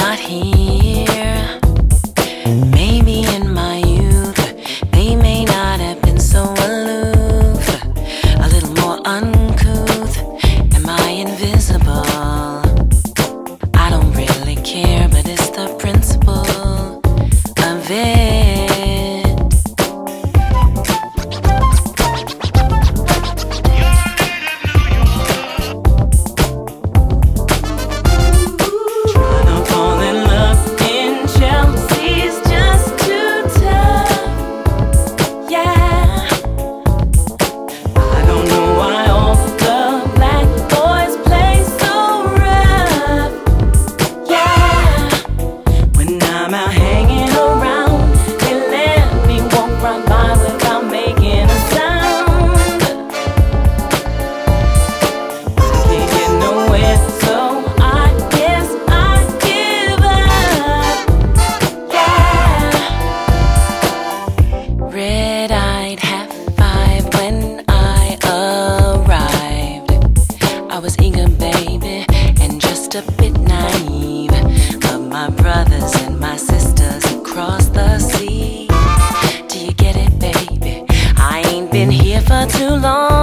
not here. naive, but my brothers and my sisters across the sea. Do you get it, baby? I ain't been here for too long.